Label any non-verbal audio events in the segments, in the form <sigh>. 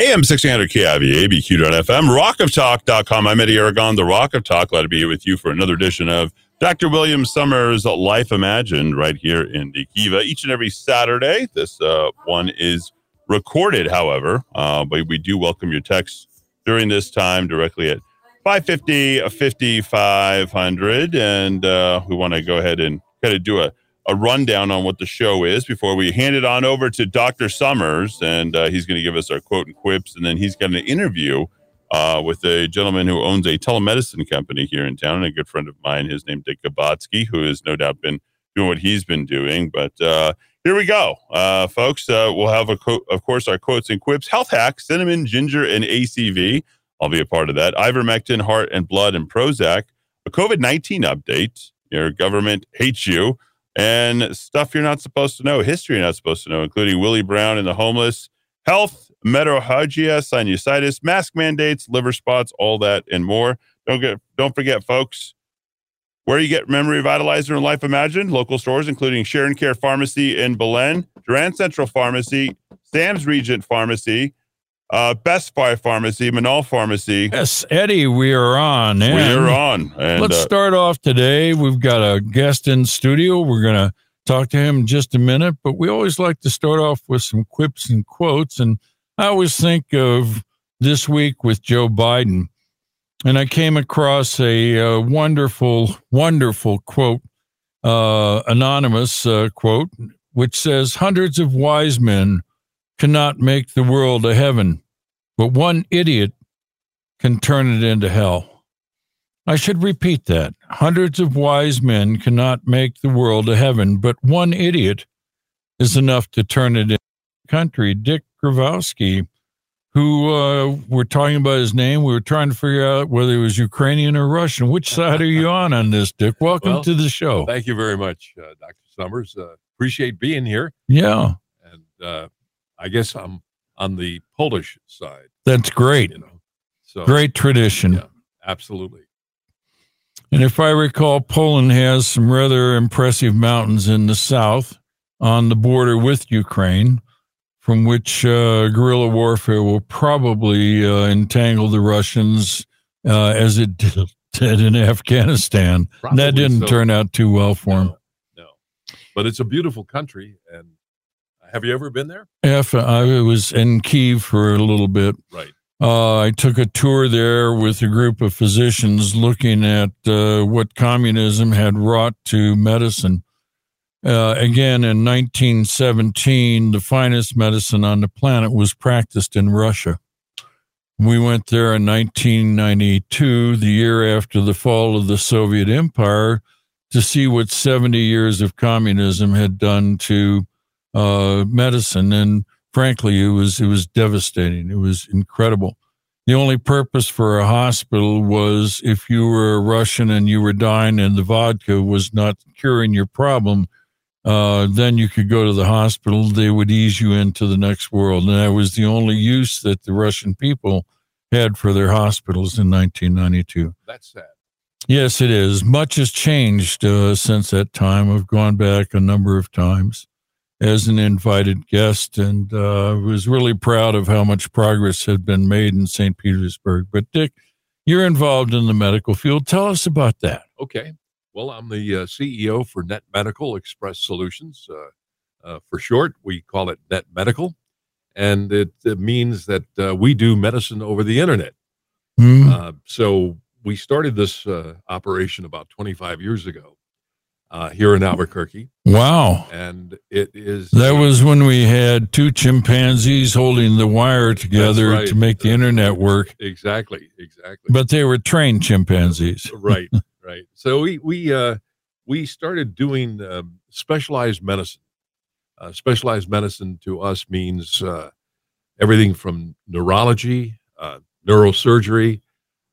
AM 1600 KIV, ABQ.FM, rockoftalk.com. I'm Eddy Aragon, the Rock of Talk. Glad to be here with you for another edition of Dr. William Summers' Life Imagined right here in the Kiva each and every Saturday. This uh, one is recorded, however, uh, but we do welcome your texts during this time directly at 550 5500. And uh, we want to go ahead and kind of do a a rundown on what the show is before we hand it on over to Dr. Summers, and uh, he's going to give us our quote and quips, and then he's going to interview uh, with a gentleman who owns a telemedicine company here in town, and a good friend of mine. His name Dick Govatski, who has no doubt been doing what he's been doing. But uh, here we go, uh, folks. Uh, we'll have a co- of course our quotes and quips, health hacks, cinnamon, ginger, and ACV. I'll be a part of that. Ivermectin, heart and blood, and Prozac. A COVID nineteen update. Your government hates you and stuff you're not supposed to know, history you're not supposed to know, including Willie Brown and the homeless, health, metrorrhagia, sinusitis, mask mandates, liver spots, all that and more. Don't get, don't forget, folks, where you get Memory Revitalizer and Life Imagined, local stores including Sharon Care Pharmacy in Belen, Duran Central Pharmacy, Sam's Regent Pharmacy, uh, Best Buy Pharmacy, Manal Pharmacy. Yes, Eddy, we are on. we are on. And, let's uh, start off today. We've got a guest in studio. We're going to talk to him in just a minute, but we always like to start off with some quips and quotes. And I always think of this week with Joe Biden. And I came across a, a uh, wonderful, wonderful quote, uh, anonymous uh, quote, which says Hundreds of wise men cannot make the world a heaven, but one idiot can turn it into hell. I should repeat that. Hundreds of wise men cannot make the world a heaven, but one idiot is enough to turn it into a country. Dick Grabowski, who uh, we're talking about his name, we were trying to figure out whether it was Ukrainian or Russian. Which side are you on on this, Dick? Welcome well, to the show. Thank you very much, uh, Dr. Summers. Uh, appreciate being here. Yeah. And uh, I guess I'm on the Polish side. That's great. You know, so great tradition. Yeah, absolutely. And if I recall, Poland has some rather impressive mountains in the south on the border with Ukraine, from which uh, guerrilla warfare will probably uh, entangle the Russians uh, as it <laughs> did in Afghanistan. that didn't so. turn out too well for no, them. No, but it's a beautiful country, and have you ever been there? If I was in Kiev for a little bit. Right. Uh, I took a tour there with a group of physicians looking at uh, what communism had wrought to medicine. Uh, again, in 1917, the finest medicine on the planet was practiced in Russia. We went there in 1992, the year after the fall of the Soviet Empire, to see what 70 years of communism had done to uh, medicine, and frankly, it was it was devastating. It was incredible. The only purpose for a hospital was if you were a Russian and you were dying and the vodka was not curing your problem, uh, then you could go to the hospital. They would ease you into the next world. And that was the only use that the Russian people had for their hospitals in 1992. That's sad. Yes, it is. Much has changed uh, since that time. I've gone back a number of times as an invited guest and uh, was really proud of how much progress had been made in St. Petersburg. But, Dick, you're involved in the medical field. Tell us about that. Okay. Well, I'm the uh, CEO for Net Medical Express Solutions. Uh, uh, for short, we call it Net Medical. And it, it means that uh, we do medicine over the internet. Mm. so we started this operation about 25 years ago uh, here in Albuquerque. Wow. And it is. That was when we had two chimpanzees holding the wire together right. to make the internet work. Exactly. Exactly. But they were trained chimpanzees. <laughs> right. Right. So we, we, uh, we started doing um, specialized medicine. Uh, specialized medicine to us means uh, everything from neurology, uh, neurosurgery,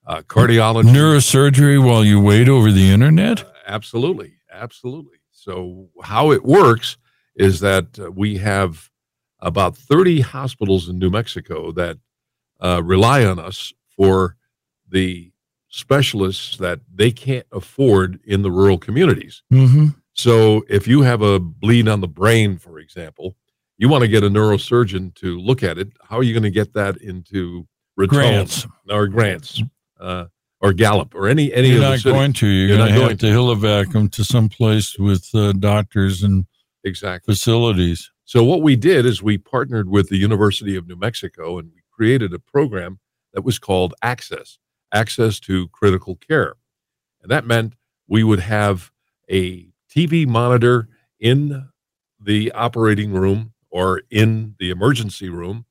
uh, cardiology. Neurosurgery while you wait over the internet? Uh, absolutely. Absolutely. So, how it works is that uh, we have about 30 hospitals in New Mexico that uh, rely on us for the specialists that they can't afford in the rural communities. Mm-hmm. So, if you have a bleed on the brain, for example, you want to get a neurosurgeon to look at it. How are you going to get that into Raton Grants. or Grants uh, or Gallup or any any You're of not going to. You're, You're going not to going have to them to some place with uh, doctors and exactly. facilities. So what we did is we partnered with the University of New Mexico and we created a program that was called Access, Access to Critical Care. And that meant we would have a TV monitor in the operating room or in the emergency room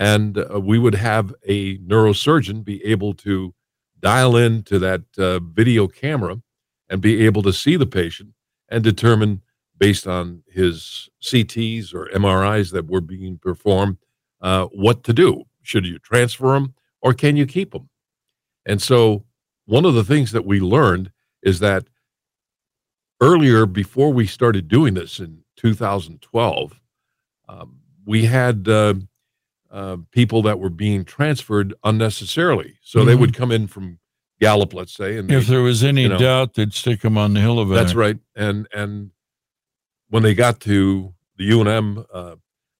and uh, we would have a neurosurgeon be able to dial into that uh, video camera and be able to see the patient and determine based on his CTs or MRIs that were being performed, uh, what to do. Should you transfer them or can you keep them? And so, one of the things that we learned is that earlier, before we started doing this in 2012, um, we had uh, uh, people that were being transferred unnecessarily. So they Mhm. would come in from Gallup, let's say, and If they- there was any you know. doubt, they'd stick them on the helivac. that's right. And and when they got to the UNM uh,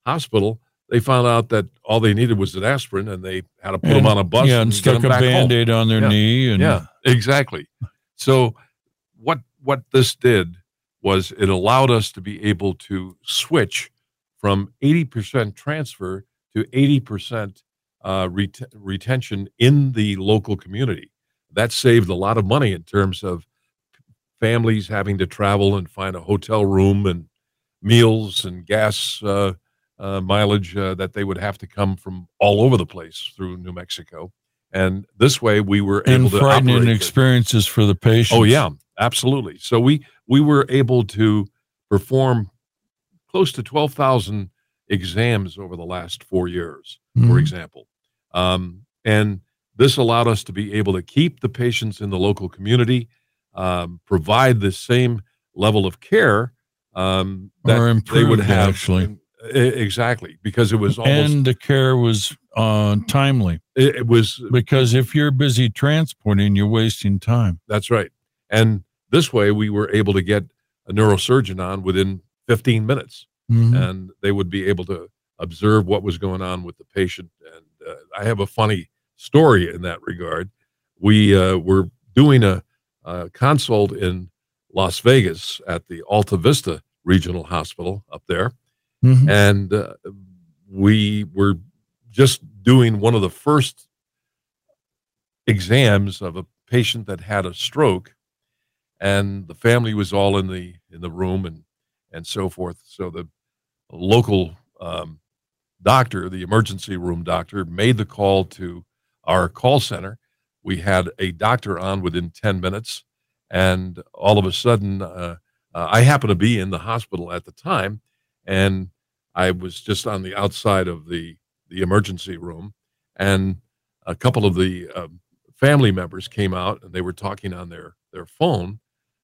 hospital, they found out that all they needed was an aspirin, and they had to put them on a bus Yeah, and get stuck a back band-aid on their Yeah. knee. And Yeah, exactly. So what what this did was it allowed us to be able to switch from 80% transfer to 80% uh, ret- retention in the local community. That saved a lot of money in terms of families having to travel and find a hotel room and meals and gas uh, uh, mileage uh, that they would have to come from all over the place through New Mexico. And this way, we were able to frightening operate it. experiences for the patients. Oh yeah, absolutely. So we we were able to perform close to twelve thousand exams over the last four years, for Mhm. example, um, and this allowed us to be able to keep the patients in the local community, um, provide the same level of care um, that they would have. actually. Exactly, because it was almost and the care was uh, timely it, it was because if you're busy transporting, you're wasting time. That's right. And this way, we were able to get a neurosurgeon on within 15 minutes, Mhm. and they would be able to observe what was going on with the patient. And uh, I have a funny story in that regard. We uh, were doing a, a consult in Las Vegas at the Alta Vista Regional Hospital up there, Mhm. and uh, we were just doing one of the first exams of a patient that had a stroke and the family was all in the in the room and and so forth so the local um, doctor the emergency room doctor made the call to our call center. We had a doctor on within 10 minutes and all of a sudden uh, uh, i happened to be in the hospital at the time and i was just on the outside of the the emergency room and a couple of the um, family members came out and they were talking on their their phone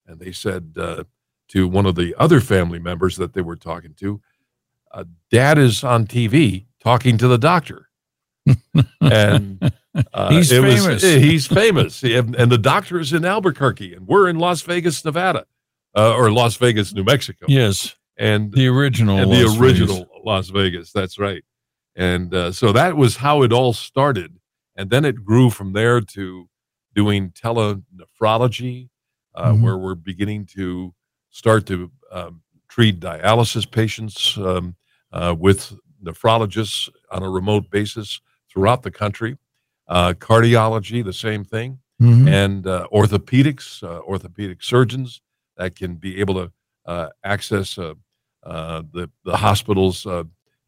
and they said uh, to one of the other family members that they were talking to uh, dad is on tv talking to the doctor <laughs> and uh, He's it was- famous. he's famous and, and the doctor is in albuquerque and we're in las vegas nevada uh, or las vegas new mexico Yes, and the original. and Las the Vegas. original Las Vegas. That's right. And uh, so that was how it all started, and then it grew from there to doing telenephrology, uh, Mhm. where we're beginning to start to um, treat dialysis patients um, uh, with nephrologists on a remote basis throughout the country. Uh, cardiology, the same thing Mhm. and uh, orthopedics, uh, orthopedic surgeons that can be able to uh, access uh, uh, the the hospital's uh,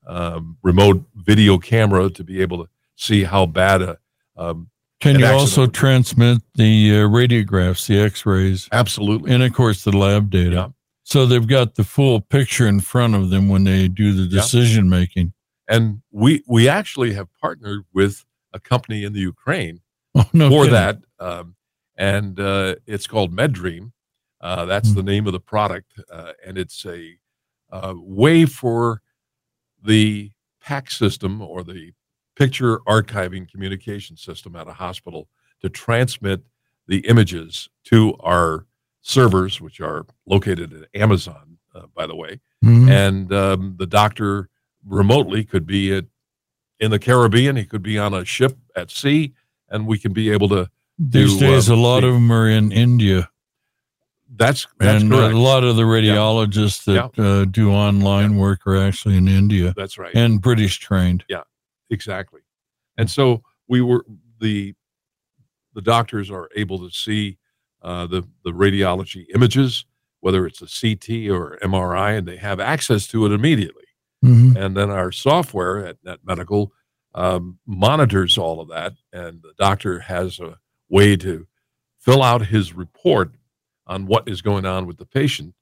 um, remote video camera to be able to see how bad a um, Can you also transmit the uh, radiographs, the X-rays, absolutely and of course the lab data? So they've got the full picture in front of them when they do the decision making. and we we actually have partnered with a company in the Ukraine <laughs> Oh no! for kidding. that, um, and uh, it's called MedDream. Uh, that's Hmm. the name of the product, uh, and it's a uh, way for the PAC system or the picture archiving communication system at a hospital to transmit the images to our servers, which are located at Amazon, uh, by the way Mhm. and um, the doctor remotely, could be at, in the Caribbean, he could be on a ship at sea, and we can be able to. These to, days, uh, a lot of them are in India, That's that's and correct. a lot of the radiologists that uh, do online work are actually in India That's right. and British trained. Yeah, exactly and so we were the the doctors are able to see uh, the the radiology images whether it's a ct or mri and they have access to it immediately. Mhm. and then our software at net medical um, monitors all of that and the doctor has a way to fill out his report on what is going on with the patient.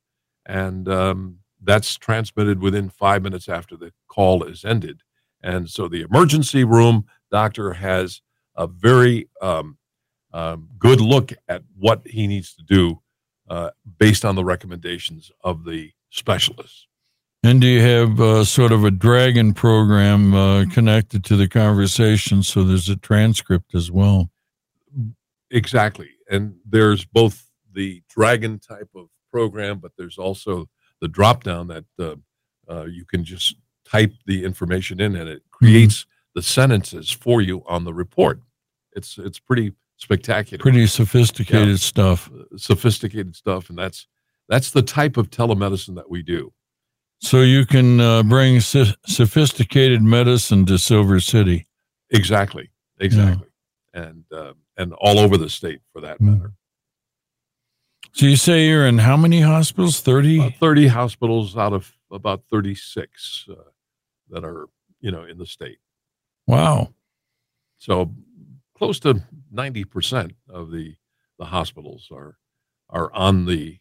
And um, that's transmitted within five minutes after the call is ended. And so the emergency room doctor has a very um, um, good look at what he needs to do uh, based on the recommendations of the specialists. And do you have uh, sort of a dragon program uh, connected to the conversation so there's a transcript as well? Exactly. And there's both the dragon type of program, but there's also the drop down that uh, uh, you can just type the information in and it creates the sentences for you on the report. It's it's pretty spectacular. Pretty sophisticated stuff. sophisticated stuff and that's that's the type of telemedicine that we do So you can uh, bring so- sophisticated medicine to Silver City. exactly exactly and uh, and all over the state for that Mm. matter So you say you're in how many hospitals? 30? About 30 hospitals out of about 36 uh, that are you know in the state Wow. so close to 90% of the the hospitals are are on the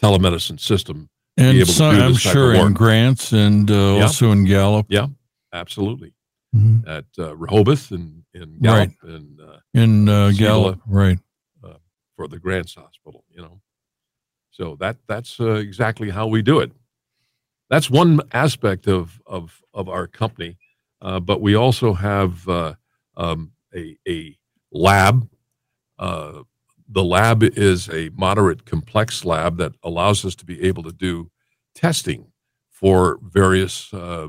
telemedicine system And do I'm this type of sure in Grants and uh, Yeah. also in Gallup. Yeah, absolutely Mhm. at uh, Rehoboth and in Gallup and uh, In uh. Gallup, right. for the Grants Hospital, you know. So that that's uh, exactly how we do it. That's one aspect of of of our company, uh, but we also have uh, um, a a lab. Uh, the lab is a moderate complex lab that allows us to be able to do testing for various uh,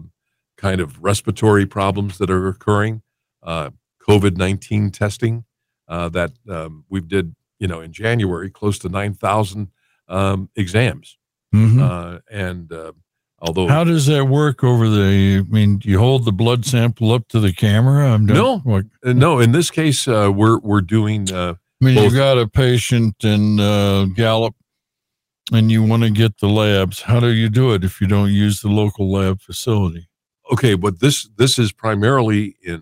kind of respiratory problems that are occurring, uh, COVID nineteen testing uh, that um, we did you know, in January, close to 9,000 um, exams. Mhm. Uh, and uh, although, How does that work over the? I mean, you hold the blood sample up to the camera? I'm No. What, uh, no, in this case, uh, we're, we're doing, uh, I mean, Both. you got a patient in uh, Gallup, and you want to get the labs. How do you do it if you don't use the local lab facility? okay, but this, this is primarily in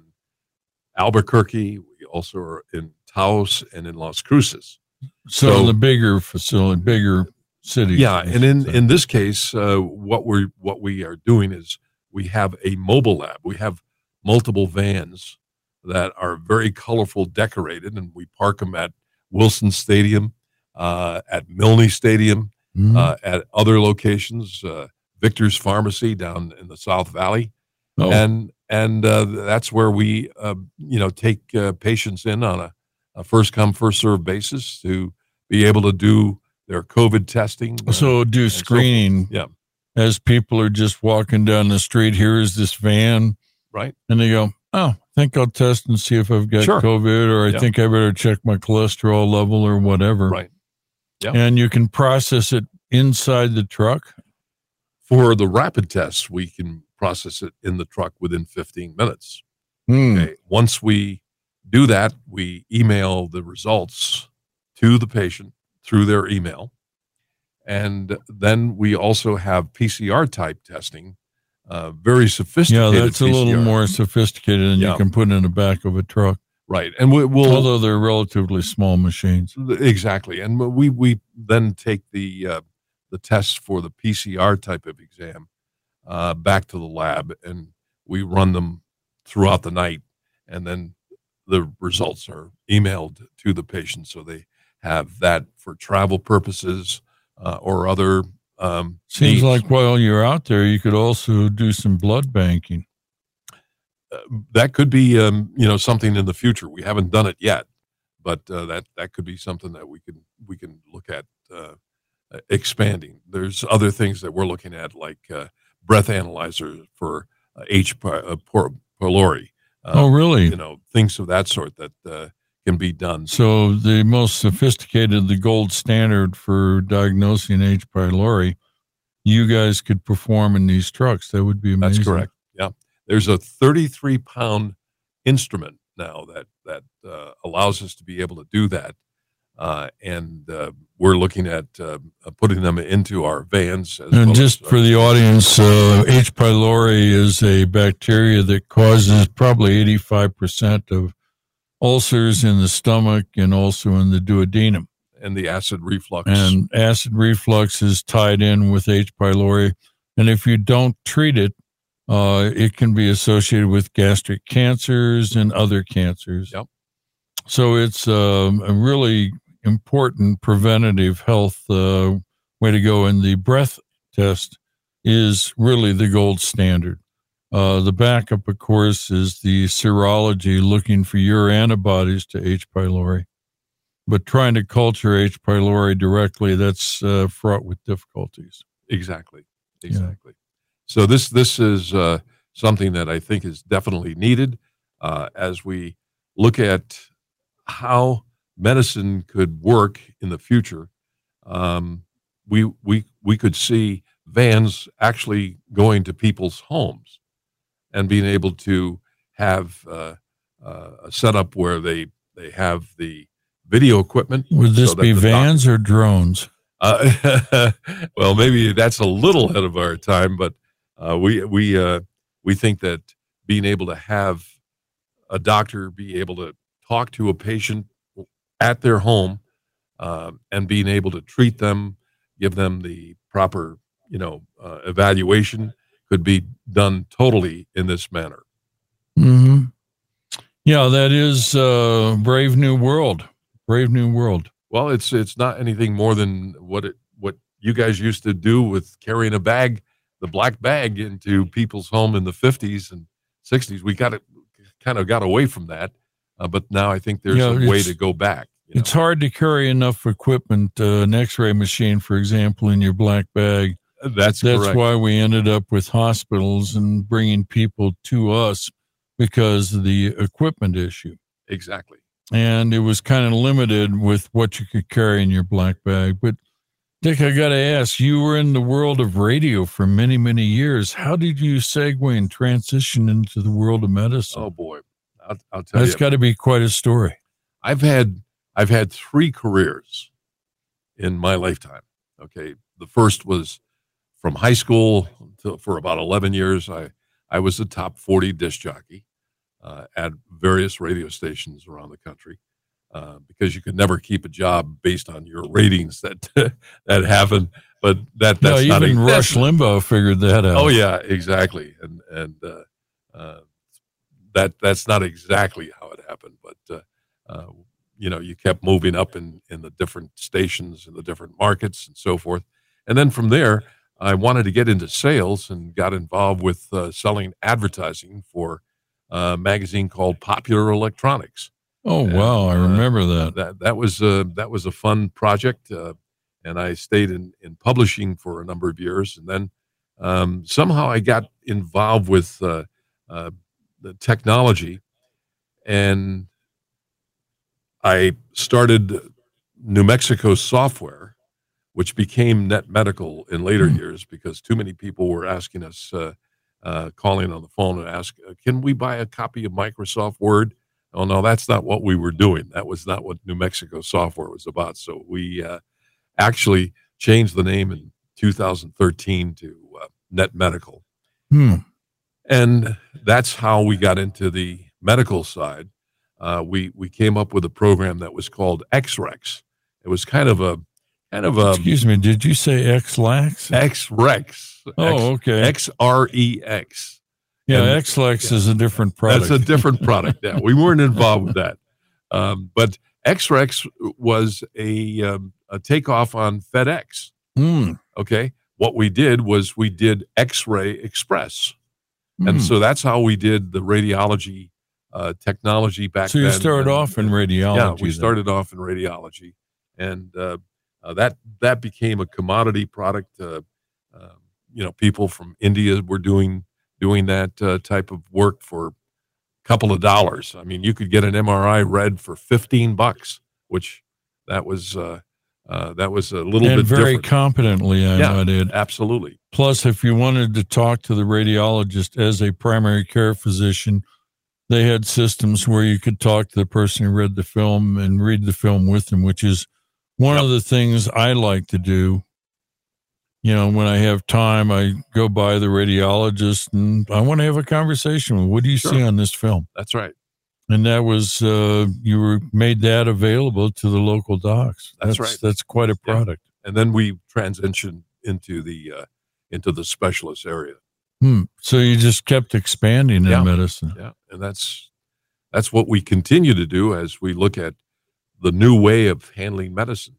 Albuquerque. We also are in Taos and in Las Cruces. So, So- the bigger facility, bigger cities. Yeah, and in in this case, uh, what we're what we are doing is we have a mobile lab. We have multiple vans that are very colorful, decorated, and we park them at Wilson Stadium, uh, at Milne Stadium, Mhm. uh, at other locations, uh, Victor's Pharmacy down in the South Valley, Oh, and and uh, that's where we uh, you know take uh, patients in on a, a first come first serve basis to be able to do their COVID testing. so do so screening. Yeah. As people are just walking down the street, here is this van, right. and they go, "Oh, I think I'll test and see if I've got Sure. COVID, or I Yeah. think I better check my cholesterol level, or whatever." Right. Yeah. And you can process it inside the truck. For the rapid tests, we can process it in the truck within 15 minutes. Hmm. Okay. Once we do that, we email the results to the patient through their email. And then we also have PCR type testing, uh, very Yeah, sophisticated. that's a little more sophisticated than Yeah. you can put in the back of a truck. right. And we, we'll Although they're relatively small machines. Exactly, and we we then take the uh, the tests for the PCR type of exam uh, back to the lab, and we run them throughout the night, and then the results are emailed to the patient, so they have that for travel purposes uh, or other. Um, Seems needs. like while you're out there, you could also do some blood banking. Uh, that could be um, you know something in the future. We haven't done it yet, but uh, that that could be something that we can we can look at uh, expanding. There's other things that we're looking at, like uh, breath analyzers for H. Pylori. Uh, oh, really? You know, things of that sort that uh, can be done. So the most sophisticated, the gold standard for diagnosing H. pylori, you guys could perform in these trucks. That would be amazing. That's correct. Yeah, there's a 33 pound instrument now that that uh, allows us to be able to do that. Uh, and uh, we're looking at uh, putting them into our vans. and well just as, for the audience, uh, H. pylori is a bacteria that causes probably 85% of ulcers in the stomach and also in the duodenum. And the acid reflux. And acid reflux is tied in with H. pylori. And if you don't treat it, uh, it can be associated with gastric cancers and other cancers. Yep. So it's um, a really important preventative health uh, way to go. And the breath test is really the gold standard. Uh, the backup, of course, is the serology looking for your antibodies to H. pylori. But trying to culture H. pylori directly, that's uh, fraught with difficulties. Exactly. Exactly. Yeah. So this this is uh, something that I think is definitely needed uh, as we look at how medicine could work in the future. Um, we we we could see vans actually going to people's homes and being able to have uh, uh, a setup where they they have the video equipment. Would this so be vans or drones? Uh, <laughs> well, maybe that's a little ahead of our time, but uh, we we uh, we think that being able to have a doctor be able to talk to a patient at their home uh, and being able to treat them, give them the proper you know uh, evaluation could be done totally in this manner. Hmm. Yeah, that is uh, brave new world. Brave new world. Well, it's it's not anything more than what it what you guys used to do with carrying a bag the black bag into people's home in the 50s and 60s. We got it kind of got away from that, uh, but now I think there's a way to go back. You know? It's hard to carry enough equipment, uh, an X-ray machine, for example, in your black bag. That's that's correct. why we ended up with hospitals and bringing people to us because of the equipment issue. Exactly. And it was kind of limited with what you could carry in your black bag, but Dick, I got to ask, you were in the world of radio for many, many years. How did you segue and transition into the world of medicine? Oh boy, I'll, I'll tell That's you. That's got to be quite a story. I've had I've had three careers in my lifetime. Okay, the first was from high school to, for about eleven years. I I was a top forty disc jockey uh, at various radio stations around the country. Uh, because you could never keep a job based on your ratings that <laughs> that happen. But that that's no, not even a, Rush Limbaugh figured that out. Oh yeah, exactly, and and uh, uh, that that's not exactly how it happened, but uh, uh, you know you kept moving up in in the different stations and the different markets and so forth, and then from there. I wanted to get into sales and got involved with selling advertising for a magazine called Popular Electronics. Oh and, wow, I uh, remember uh, that. That that was a that was a fun project, uh, and I stayed in in publishing for a number of years, and then um, somehow I got involved with uh, uh, the technology, and I started New Mexico Software, which became Net Medical in later mm. years because too many people were asking us. Uh, calling on the phone and ask, "Can we buy a copy of Microsoft Word?" oh no, that's not what we were doing. That was not what New Mexico software was about. So we uh, actually changed the name in 2013 to uh, Net Medical. Hmm. And that's how we got into the medical side. Uh, we we came up with a program that was called XREX. It was kind of a kind of a. Excuse me. Did you say X-Lax? XREX. Oh, okay. X R E X. Yeah, Xlex yeah. is a different product. That's a different <laughs> product. Yeah, we weren't involved with that. Um, but XREX was a um, a takeoff on FedEx. Mm. Okay, what we did was we did X-ray Express, mm. and hmm. so that's how we did the radiology uh, technology back so then. So you started and, off in radiology. Yeah, we then. started off in radiology, and uh, uh, that that became a commodity product. Uh, um, you know, people from India were doing doing that uh, type of work for a couple of dollars. I mean, you could get an MRI read for 15 bucks, which that was uh, uh, that was a little and bit very different. competently, I Yeah. might add. Absolutely. Plus, if you wanted to talk to the radiologist as a primary care physician, they had systems where you could talk to the person who read the film and read the film with them, which is one of the things I like to do. You know, when I have time, I go by the radiologist and I want to have a conversation with. What do you see on this film? That's right. And that was uh, you were made that available to the local docs. That's right. That's quite a Yeah. product. And then we transitioned into the uh, into the specialist area. Hmm. So you just kept expanding in medicine. Yeah, and that's that's what we continue to do as we look at the new way of handling medicine.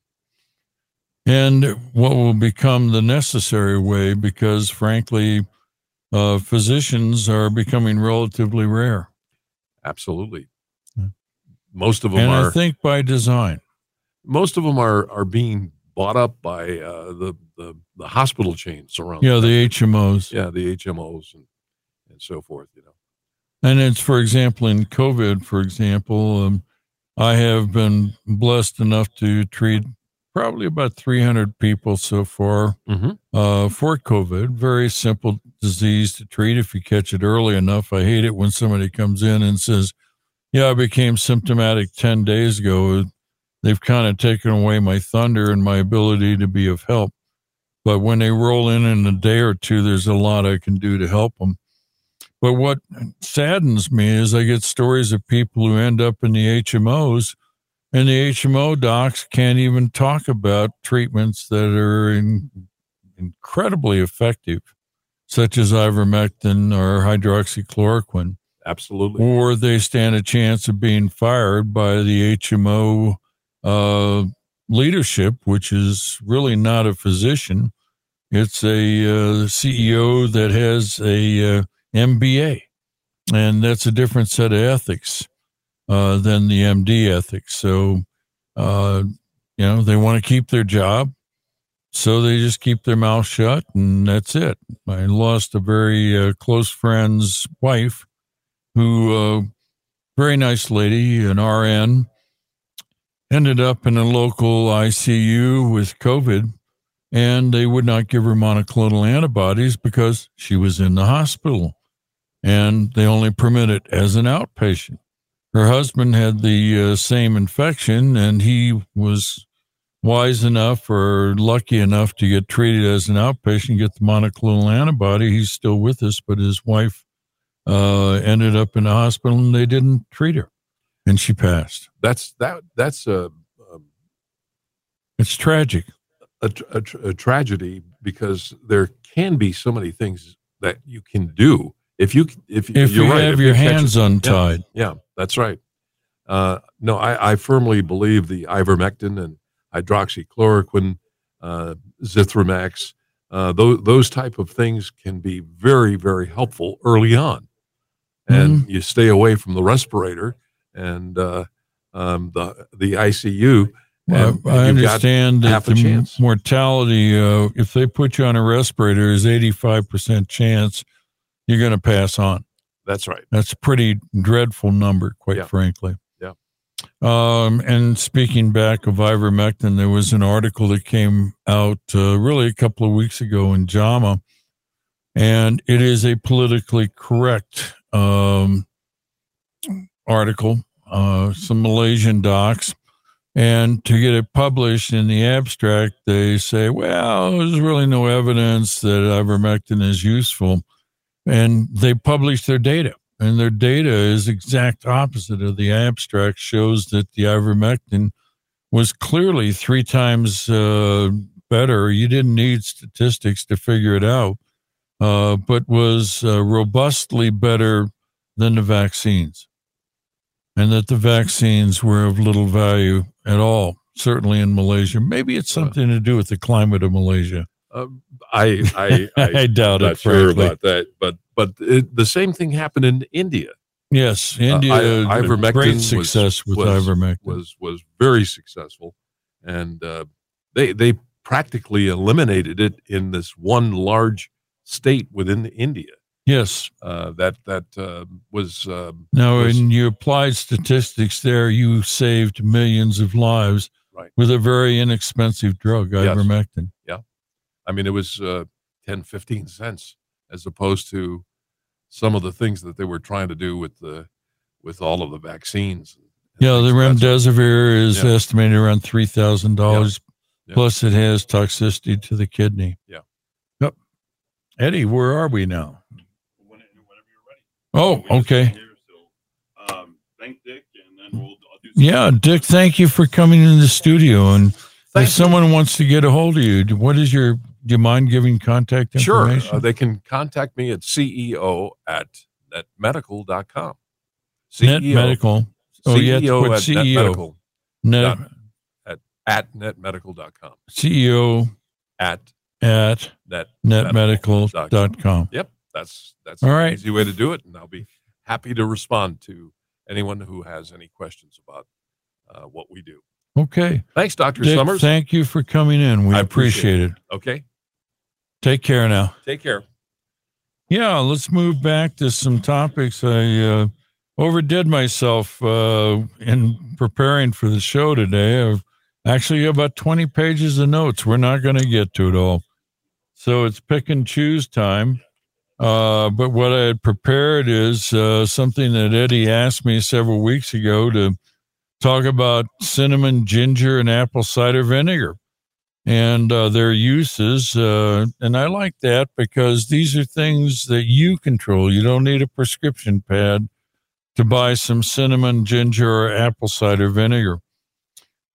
and what will become the necessary way because frankly uh, physicians are becoming relatively rare Absolutely. Yeah. Most of them and are i think by design most of them are are being bought up by uh, the, the the hospital chains around. yeah the hmos yeah the HMOs and and so forth. You know. and it's for example in covid for example um, i have been blessed enough to treat probably about 300 people so far Mm-hmm. uh, for COVID. Very simple disease to treat if you catch it early enough. I hate it when somebody comes in and says, Yeah, I became symptomatic 10 days ago. They've kind of taken away my thunder and my ability to be of help. But when they roll in in a day or two, there's a lot I can do to help them. But what saddens me is I get stories of people who end up in the HMOs and the HMO docs can't even talk about treatments that are in, incredibly effective, such as ivermectin or hydroxychloroquine, Absolutely. or they stand a chance of being fired by the HMO uh, leadership, which is really not a physician. It's a uh, CEO that has a uh, MBA, and that's a different set of ethics uh, than the MD ethics. So, uh, you know, they want to keep their job, so they just keep their mouth shut, and that's it. I lost a very uh, close friend's wife, who, uh, very nice lady, an RN, ended up in a local ICU with COVID, and they would not give her monoclonal antibodies because she was in the hospital, and they only permit it as an outpatient. Her husband had the uh, same infection and he was wise enough or lucky enough to get treated as an outpatient get the monoclonal antibody. He's still with us but his wife uh, ended up in the hospital and they didn't treat her and she passed. That's that. That's a a, it's tragic. a, a, a tragedy because there can be so many things that you can do if you if, if you're you right, have if your it- hands untied Yeah, that's right. Uh, no, I, I firmly believe the ivermectin and hydroxychloroquine, uh, Zithromax, uh, those those type of things can be very very helpful early on, and Mm-hmm. you stay away from the respirator and uh, um, the the ICU. Well, I and you've got understand that the chance. mortality, uh, if they put you on a respirator, is 85% chance you're going to pass on. That's right. That's a pretty dreadful number, quite Yeah. frankly. Yeah. Um, and speaking back of ivermectin, there was an article that came out uh, really a couple of weeks ago in JAMA, and it is a politically correct um, article. Uh, some Malaysian docs. And to get it published in the abstract, they say, well, there's really no evidence that ivermectin is useful. And they publish their data. And their data is exact opposite of the abstract shows that the ivermectin was clearly three times uh, better. You didn't need statistics to figure it out uh, but was uh, robustly better than the vaccines. And that the vaccines were of little value at all certainly in malaysia. Maybe it's something to do with the climate of malaysia Um, I I, <laughs> I i doubt I'm it not sure frankly. about that, but but it, the same thing happened in India. yes Uh, india I- ivermectin great was- success with was- ivermectin was was very successful, and uh, they they practically eliminated it in this one large state within India. Yes. Uh, that that uh, was uh, Now, was- when you applied statistics there, you saved millions of lives Right. with a very inexpensive drug, Yes. ivermectin. I mean, it was uh, 10, 15 cents as opposed to some of the things that they were trying to do with the with all of the vaccines. Yeah, the things of that sort. remdesivir is Yeah. estimated around three thousand dollars. Yeah. Plus, it has toxicity to the kidney. Yeah. Yep. Eddy, where are we now? When- Whenever you're ready. Oh, We okay. here, so, um, thank Dick, and then we'll I'll do some- Yeah, Dick, thank you for coming in the studio. And Thank if someone wants to get a hold of you, what is your? Do you mind giving contact Sure. information? Uh, they can contact me at CEO at netmedical.com. Net Medical. Oh, yeah, CEO put at CEO. netmedical Net, dot- at netmedical.com. CEO At at net. netmedical.com. Yep. That's that's All an right. easy way to do it. And I'll be happy to respond to anyone who has any questions about uh, what we do. Okay. Thanks, Dr. Dick, Summers. thank you for coming in. We I appreciate appreciate it. okay. Take care now. Take care. Yeah, let's move back to some topics. I uh, overdid myself uh, in preparing for the show today. I've actually about 20 pages of notes. We're not going to get to it all. So it's pick and choose time. Uh, but what I had prepared is uh, something that Eddy asked me several weeks ago to talk about cinnamon, ginger, and apple cider vinegar and uh, their uses. Uh, and I like that because these are things that you control. You don't need a prescription pad to buy some cinnamon, ginger, or apple cider vinegar.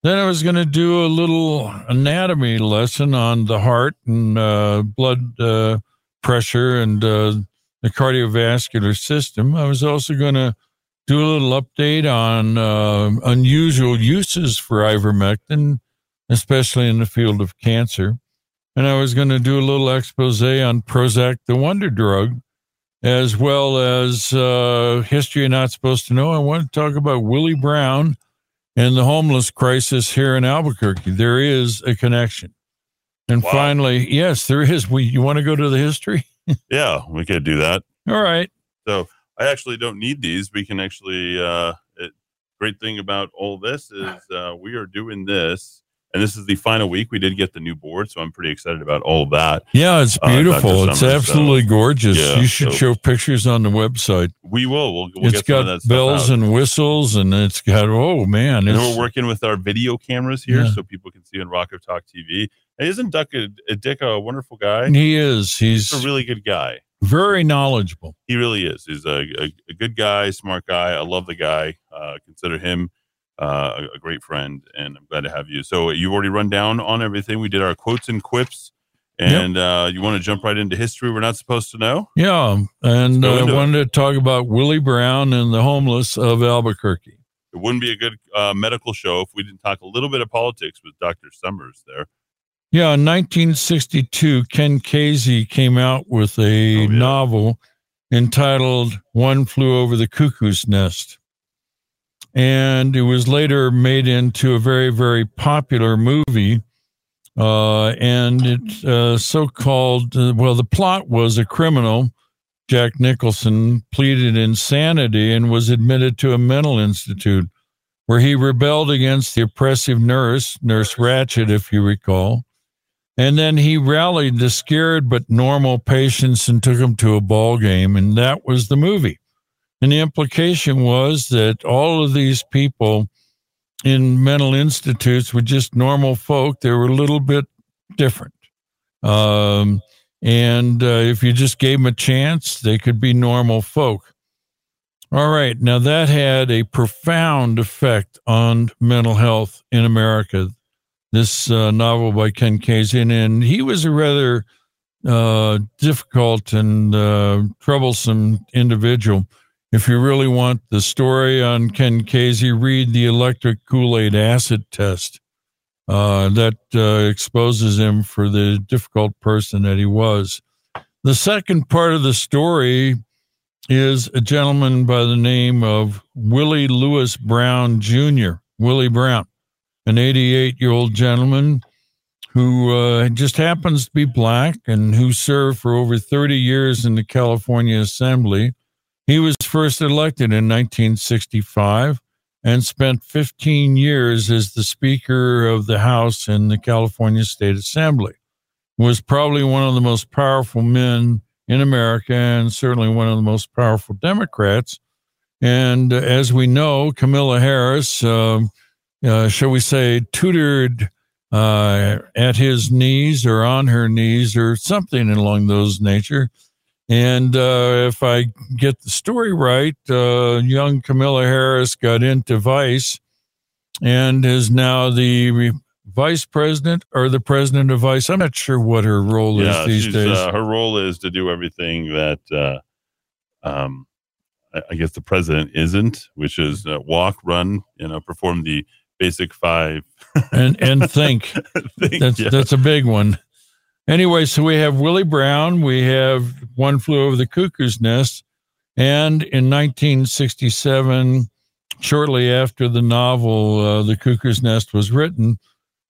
Then I was going to do a little anatomy lesson on the heart and uh, blood uh, pressure and uh, the cardiovascular system. I was also going to do a little update on uh, unusual uses for ivermectin especially in the field of cancer. And I was going to do a little expose on Prozac, the wonder drug, as well as uh, history you're not supposed to know. I want to talk about Willie Brown and the homeless crisis here in Albuquerque. There is a connection. And Wow. finally, yes, there is. We, you want to go to the history? <laughs> Yeah, we could do that. All right. So I actually don't need these. We can actually. Uh, it, great thing about all this is uh, we are doing this, and this is the final week. We did get the new board, so I'm pretty excited about all that. Yeah, it's Uh, beautiful. it's Summers, absolutely gorgeous. yeah, you should so- show pictures on the website. We will. We'll, we'll it's get some of got bells and whistles, and it's got oh man, And we're working with our video cameras here, Yeah. so people can see on Rock of Talk TV. And isn't Duck a, a Dick a wonderful guy? he is. He's He's a really good guy. very knowledgeable. He really is. He's a, a, a good guy, smart guy. I love the guy. Uh, consider him uh, a, a great friend, and I'm glad to have you. So you've already run down on everything. We did our quotes and quips, and uh, you want to jump right into history we're not supposed to know? Yeah, and uh, I into it. wanted to talk about Willie Brown and the homeless of Albuquerque. It wouldn't be a good uh, medical show if we didn't talk a little bit of politics with Dr. Summers there. Yeah, in 1962, Ken Kesey came out with a Oh, yeah. novel entitled One Flew Over the Cuckoo's Nest. And it was later made into a very, very popular movie. Uh, and it uh, so called, uh, well, the plot was a criminal, Jack Nicholson, pleaded insanity and was admitted to a mental institute where he rebelled against the oppressive nurse, Nurse Ratched, if you recall. And then he rallied the scared but normal patients and took them to a ball game, and that was the movie. And the implication was that all of these people in mental institutes were just normal folk. They were a little bit different. Um, and uh, if you just gave them a chance, they could be normal folk. All right. Now, that had a profound effect on mental health in America this uh, novel by Ken Kesey, and he was a rather uh, difficult and uh, troublesome individual. If you really want the story on Ken Kesey, read the electric Kool Aid acid test. Uh, that uh, exposes him for the difficult person that he was. The second part of the story is a gentleman by the name of Willie Lewis Brown Jr., Willie Brown an 88 year old gentleman who uh, just happens to be black and who served for over 30 years in the California Assembly. He was first elected in 1965 and spent 15 years as the Speaker of the House in the California State Assembly. Was probably one of the most powerful men in America and certainly one of the most powerful Democrats. And as we know, Kamala Harris, uh, uh, shall we say, tutored uh, at his knees or on her knees or something along those nature. And uh, if I get the story right, uh, young Kamala Harris got into Vice and is now the vice president or the president of Vice. I'm not sure what her role yeah, is these days. Uh, her role is to do everything that, uh, um, I, guess the president isn't, which is uh, walk, run, you know, perform the basic five and and think. <laughs> think, That's yeah. that's a big one. Anyway, so we have Willie Brown, we have One Flew Over the Cuckoo's Nest, and in 1967, shortly after the novel uh, The Cuckoo's Nest was written,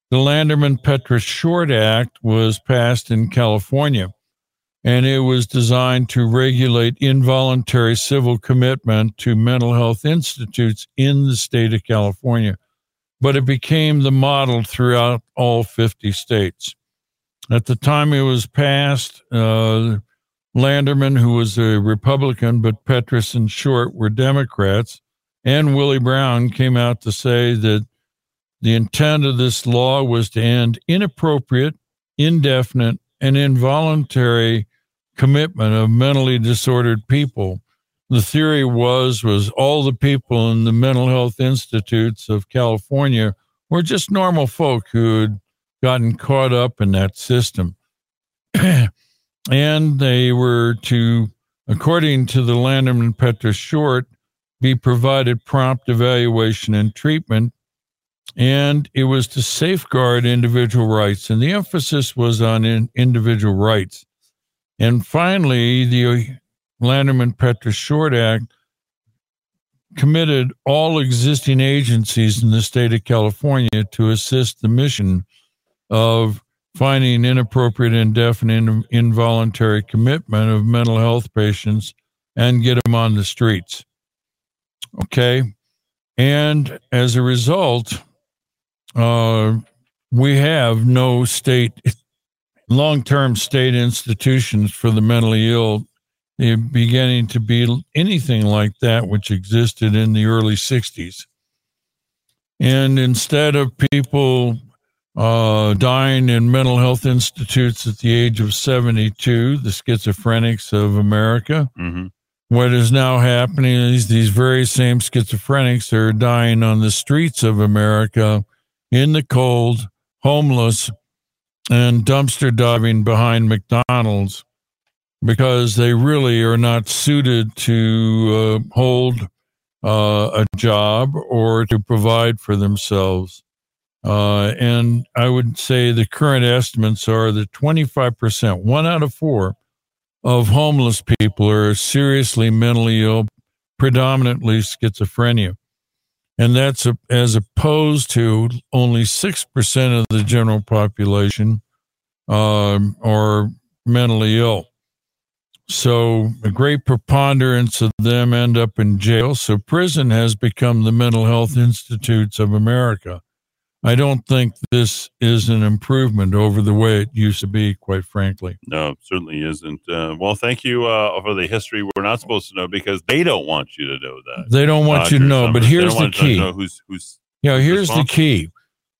the Lanterman Petris Short Act was passed in California, and it was designed to regulate involuntary civil commitment to mental health institutes in the state of California but it became the model throughout all 50 states. At the time it was passed, uh, Lanterman, who was a Republican, but Petris and Short were Democrats, and Willie Brown came out to say that the intent of this law was to end inappropriate, indefinite, and involuntary commitment of mentally disordered people. The theory was was all the people in the mental health institutes of California were just normal folk who had gotten caught up in that system. <clears throat> and they were to, according to the Lanterman Petris Short, be provided prompt evaluation and treatment. And it was to safeguard individual rights. And the emphasis was on in individual rights. And finally, the Lanterman Petris Short Act committed all existing agencies in the state of California to assist the mission of finding inappropriate, indefinite, involuntary commitment of mental health patients and get them on the streets. Okay. And as a result, uh, we have no state, long term state institutions for the mentally ill beginning to be anything like that which existed in the early 60s. And instead of people uh, dying in mental health institutes at the age of 72, the schizophrenics of America, Mhm. what is now happening is these very same schizophrenics are dying on the streets of America in the cold, homeless, and dumpster diving behind McDonald's because they really are not suited to uh, hold uh, a job or to provide for themselves. Uh, and I would say the current estimates are that 25%, one out of four, of homeless people are seriously mentally ill, predominantly schizophrenia. And that's a, as opposed to only 6% of the general population um, are mentally ill. So a great preponderance of them end up in jail. So prison has become the mental health institutes of America. I don't think this is an improvement over the way it used to be, quite frankly. No, certainly isn't. Uh, well, thank you uh, for the history we're not supposed to know because they don't want you to know that. They don't want you to know, but here's the want you to key. know who's who's Yeah, here's the key.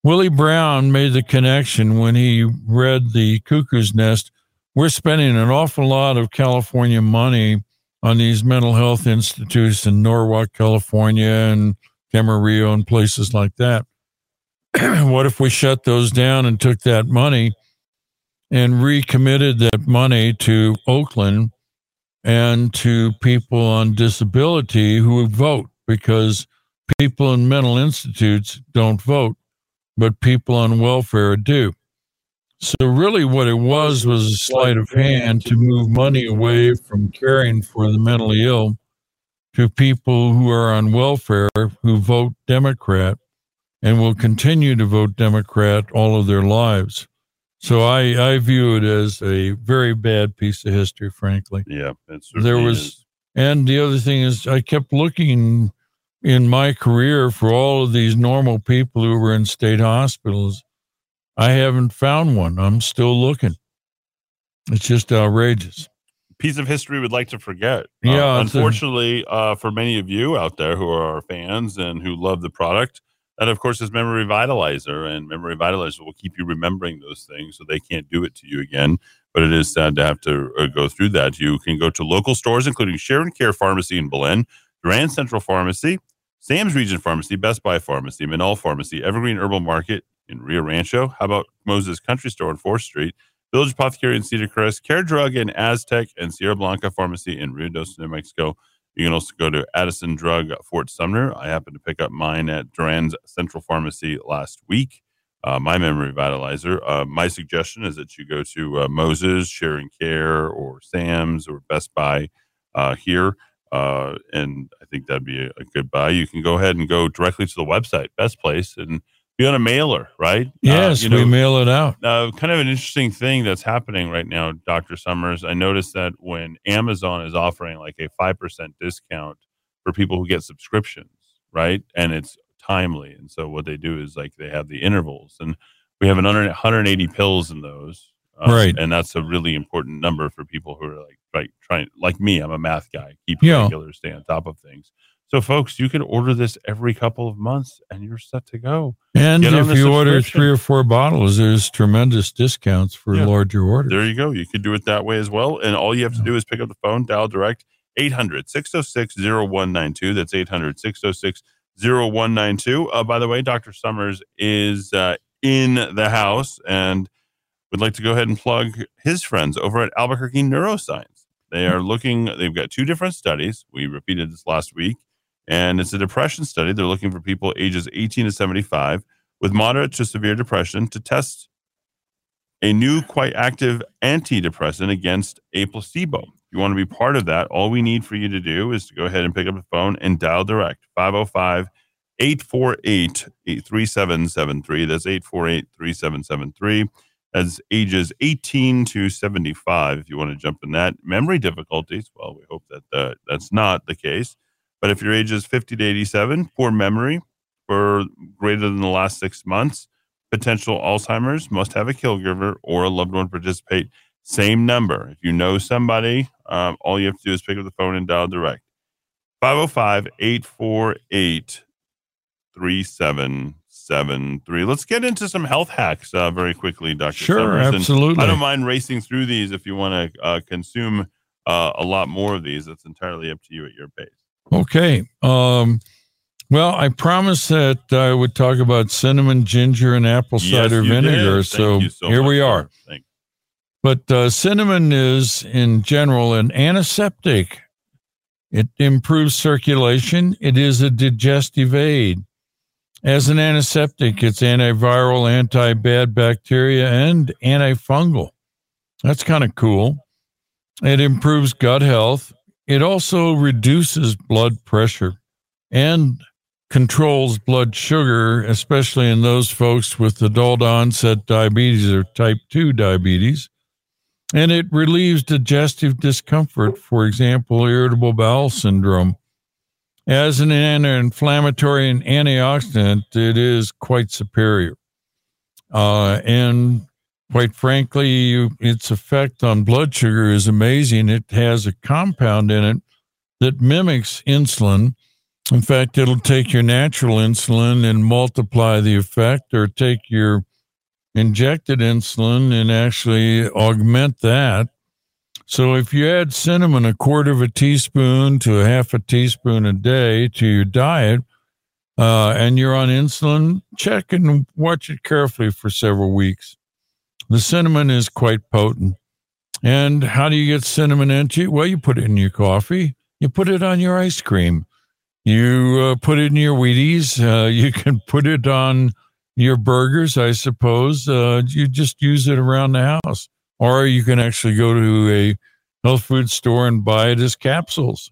Willie Brown made the connection when he read The Cuckoo's Nest. We're spending an awful lot of California money on these mental health institutes in Norwalk, California, and Camarillo, and places like that. <clears throat> what if we shut those down and took that money and recommitted that money to Oakland and to people on disability who vote? Because people in mental institutes don't vote, but people on welfare do. So, really, what it was was a sleight of hand to move money away from caring for the mentally ill to people who are on welfare who vote Democrat and will continue to vote Democrat all of their lives. So I, I view it as a very bad piece of history, frankly. Yeah, There was, is. and the other thing is, I kept looking in my career for all of these normal people who were in state hospitals. I haven't found one. I'm still looking. It's just outrageous. piece of history we'd like to forget. Yeah, Uh, it's a- unfortunately, uh, for many of you out there who are our fans and who love the product, that of course is Memory Vitalizer, and Memory Vitalizer will keep you remembering those things, so they can't do it to you again. But it is sad to have to uh, go through that. You can go to local stores, including Sharon Care Pharmacy in Belen, Duran Central Pharmacy, Sam's Region Pharmacy, Best Buy Pharmacy, Manal Pharmacy, Evergreen Herbal Market in Rio Rancho. How about Moses Country Store on 4th Street? Village Apothecary in Cedar Crest, Care Drug in Aztec, and Sierra Blanca Pharmacy in Ruidoso, New Mexico. You can also go to Addison Drug Fort Sumner. I happened to pick up mine at Duran's Central Pharmacy last week. Uh, my memory vitalizer. Uh, my suggestion is that you go to uh, Moses, Sharing Care, or Sam's, or Best Buy uh, here. Uh, and I think that'd be a, a good buy. You can go ahead and go directly to the website, Best Place, and be on a mailer, right? Uh, Yes, you we mail it out. uh, kind of an interesting thing that's happening right now, Dr. Summers. I noticed that when Amazon is offering like a 5% discount for people who get subscriptions, right? And it's timely. And so what they do is like they have the intervals, and we have an 100 180 pills in those. uh, Right. And that's a really important number for people who are like, like trying, like me, I'm a math guy, keep Yeah. regular, stay on top of things. So, folks, you can order this every couple of months and you're set to go. And Get if you order three or four bottles, there's tremendous discounts for Yeah. larger orders. There you go. You could do it that way as well. And all you have to do is pick up the phone, dial direct 800 606 0192. That's 800 606 0192. Uh, By the way, Dr. Summers is uh, in the house and would like to go ahead and plug his friends over at Albuquerque Neuroscience. They are looking, they've got two different studies. We repeated this last week, and it's a depression study. They're looking for people ages 18 to 75 with moderate to severe depression to test a new, quite active antidepressant against a placebo. If you want to be part of that, all we need for you to do is to go ahead and pick up the phone and dial direct 505 848 3773. That's 848 3773. That's ages 18 to 75. If you want to jump in that, memory difficulties, well, we hope that uh, that's not the case. But if your age is 50 to 87, poor memory for greater than the last six months, potential Alzheimer's, must have a caregiver or a loved one participate. Same number. If you know somebody, um, all you have to do is pick up the phone and dial direct. 505 848 3773. Let's get into some health hacks uh, very quickly, Dr. Sure, Summers. Absolutely. I don't mind racing through these if you want to uh, consume uh, a lot more of these. It's entirely up to you at your pace. Okay. Um, well, I promised that I would talk about cinnamon, ginger, and apple cider Yes, vinegar. So, so here much, we are. But uh, cinnamon is, in general, an antiseptic. It improves circulation. It is a digestive aid. As an antiseptic, it's antiviral, anti bad bacteria, and antifungal. That's kind of cool. It improves gut health. It also reduces blood pressure and controls blood sugar, especially in those folks with adult onset diabetes or type 2 diabetes. And it relieves digestive discomfort, for example, irritable bowel syndrome. As an anti-inflammatory and antioxidant, it is quite superior. Uh, and quite frankly, its effect on blood sugar is amazing. It has a compound in it that mimics insulin. In fact, it'll take your natural insulin and multiply the effect, or take your injected insulin and actually augment that. So if you add cinnamon a quarter of a teaspoon to a half a teaspoon a day to your diet, uh, and you're on insulin, check and watch it carefully for several weeks. The cinnamon is quite potent. And how do you get cinnamon into you? Well, you put it in your coffee, you put it on your ice cream, you uh, put it in your Wheaties, uh, <laughs> you can put it on your burgers, I suppose. Uh, you just use it around the house. Or you can actually go to a health food store and buy it as capsules.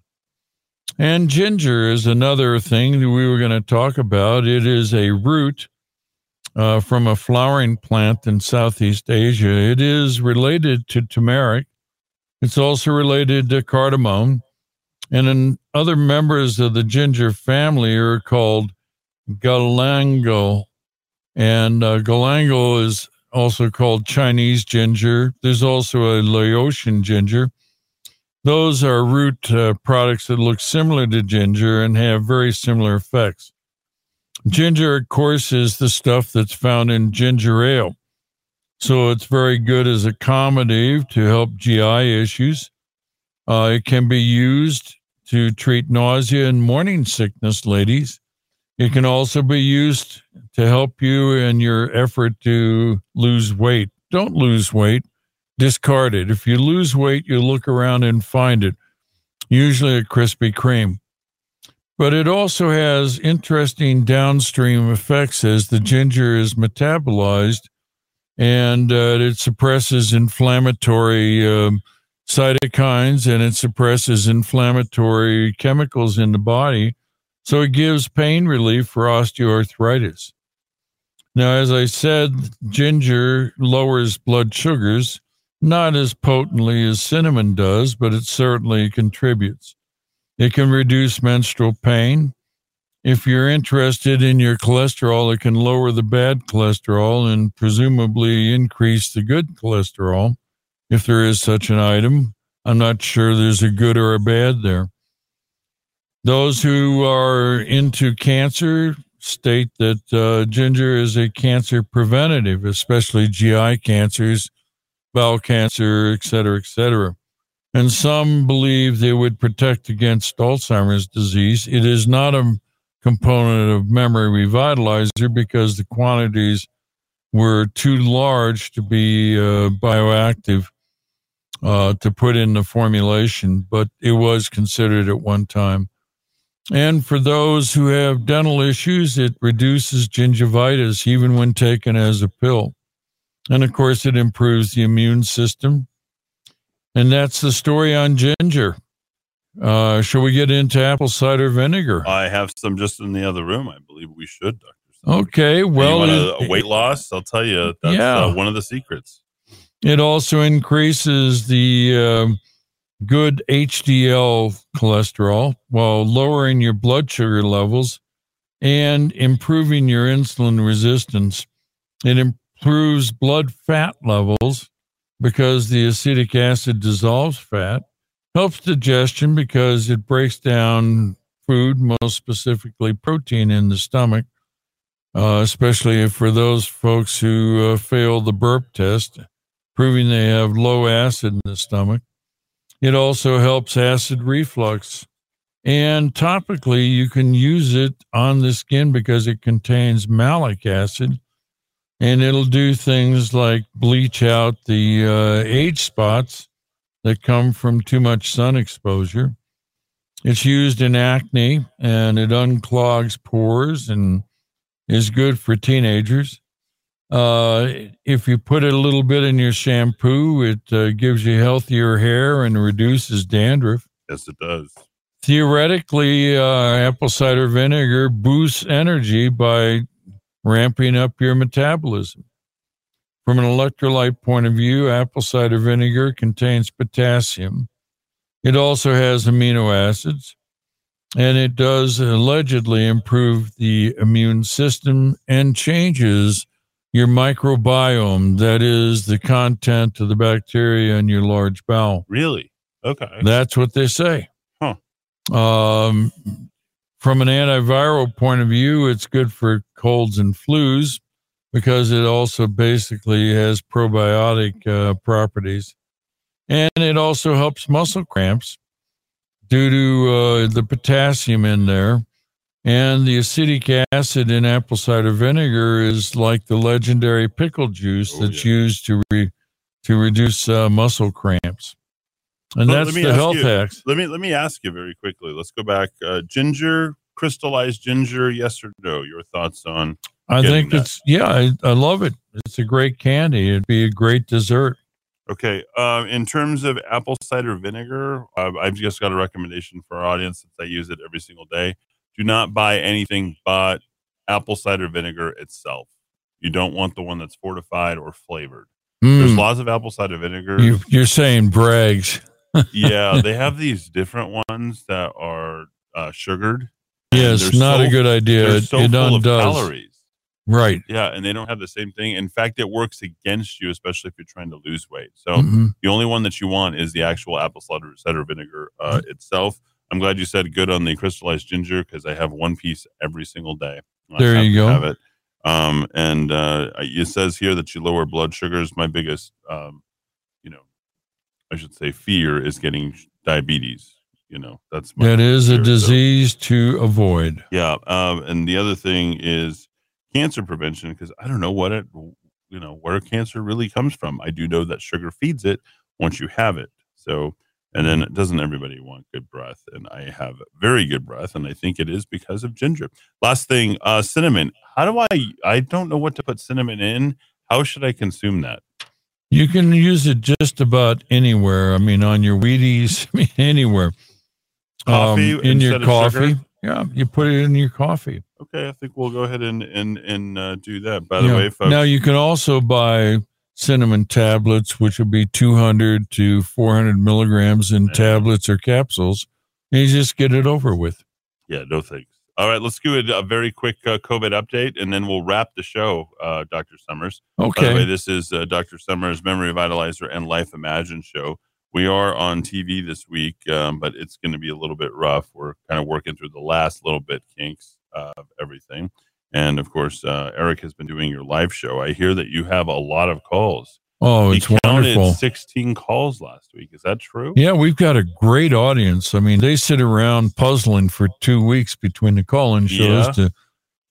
And ginger is another thing that we were going to talk about. It is a root uh, from a flowering plant in Southeast Asia. It is related to turmeric. It's also related to cardamom. And then other members of the ginger family are called galangal. And uh, galangal is also called Chinese ginger. There's also a Laotian ginger. Those are root uh, products that look similar to ginger and have very similar effects. Ginger, of course, is the stuff that's found in ginger ale. So it's very good as a carminative to help GI issues. Uh, it can be used to treat nausea and morning sickness, ladies. It can also be used to help you in your effort to lose weight. Don't lose weight, discard it. If you lose weight, you look around and find it, usually a Krispy Kreme. But it also has interesting downstream effects as the ginger is metabolized and uh, it suppresses inflammatory um, cytokines and it suppresses inflammatory chemicals in the body. So it gives pain relief for osteoarthritis. Now, as I said, ginger lowers blood sugars, not as potently as cinnamon does, but it certainly contributes. It can reduce menstrual pain. If you're interested in your cholesterol, it can lower the bad cholesterol and presumably increase the good cholesterol, if there is such an item. I'm not sure there's a good or a bad there. Those who are into cancer state that uh, ginger is a cancer preventative, especially GI cancers, bowel cancer, et cetera, et cetera and some believe they would protect against Alzheimer's disease. It is not a component of memory revitalizer because the quantities were too large to be uh, bioactive uh, to put in the formulation, but it was considered at one time. And for those who have dental issues, it reduces gingivitis even when taken as a pill. And of course, it improves the immune system and that's the story on ginger. Uh, shall we get into apple cider vinegar? I have some just in the other room. I believe we should, Doctor. Okay, well, weight loss. I'll tell you, that's yeah. uh, one of the secrets. It also increases the uh, good HDL cholesterol while lowering your blood sugar levels and improving your insulin resistance. It improves blood fat levels because the acetic acid dissolves fat, helps digestion because it breaks down food, most specifically protein in the stomach, uh, especially for those folks who uh, fail the burp test, proving they have low acid in the stomach. It also helps acid reflux. And topically, you can use it on the skin because it contains malic acid, and it'll do things like bleach out the uh, age spots that come from too much sun exposure. It's used in acne and it unclogs pores and is good for teenagers. Uh, if you put it a little bit in your shampoo, it uh, gives you healthier hair and reduces dandruff. Yes, it does. Theoretically, uh, apple cider vinegar boosts energy by ramping up your metabolism. From an electrolyte point of view, apple cider vinegar contains potassium. It also has amino acids, and it does allegedly improve the immune system and changes your microbiome, that is, the content of the bacteria in your large bowel. Really? Okay. That's what they say. Huh. Um, from an antiviral point of view, it's good for colds and flus because it also basically has probiotic uh, properties. And it also helps muscle cramps due to uh, the potassium in there. And the acetic acid in apple cider vinegar is like the legendary pickle juice oh, that's yeah. used to re- to reduce uh, muscle cramps. And that's the health you, hacks. Let me let me ask you very quickly. Let's go back. Uh, ginger, crystallized ginger. Yes or no? Your thoughts on? I think that? it's yeah. I, I love it. It's a great candy. It'd be a great dessert. Okay. Uh, in terms of apple cider vinegar, uh, I've just got a recommendation for our audience since I use it every single day. Do not buy anything but apple cider vinegar itself. You don't want the one that's fortified or flavored. There's Mm, lots of apple cider vinegar. you, you're saying Bragg's. Yeah, they <laughs> have these different ones that are uh, sugared. Yes, not so- a good idea. So it full calories. Right. Yeah, and they don't have the same thing. In fact, it works against you, especially if you're trying to lose weight. So Mhm. the only one that you want is the actual apple cider, vinegar uh, itself. I'm glad you said good on the crystallized ginger because I have one piece every single day. There you go. Have it. Um, and uh, it says here that you lower blood sugars. My biggest, um, I should say, fear is getting diabetes. You know, that's my That is a fear. So- disease to avoid. yeah. Um, and the other thing is cancer prevention because I don't know what it, you know, where cancer really comes from. I do know that sugar feeds it once you have it. So, and then doesn't everybody want good breath? And I have very good breath, and I think it is because of ginger. Last thing, uh, cinnamon. How do I? I don't know what to put cinnamon in. How should I consume that? You can use it just about anywhere. I mean, on your Wheaties, <laughs> I mean, anywhere. Coffee Um, in your coffee. Yeah, you put it in your coffee. Okay, I think we'll go ahead and and and uh, do that. By the Yeah. way, folks. Now you can also buy cinnamon tablets, which would be 200 to 400 milligrams in Yeah. tablets or capsules. And you just get it over with. Yeah, no thanks. All right, let's do a, a very quick uh, COVID update, and then we'll wrap the show, uh, Dr. Summers. By the way, Okay. this is uh, Dr. Summers' Memory Vitalizer and Life Imagine show. We are on TV this week, um, but it's going to be a little bit rough. We're kind of working through the last little bit kinks of everything. And of course, uh, Eric has been doing your live show. I hear that you have a lot of calls. Oh, it's wonderful. 16 calls last week. Is that true? Yeah, we've got a great audience. I mean, they sit around puzzling for two weeks between the call-in shows Yeah. to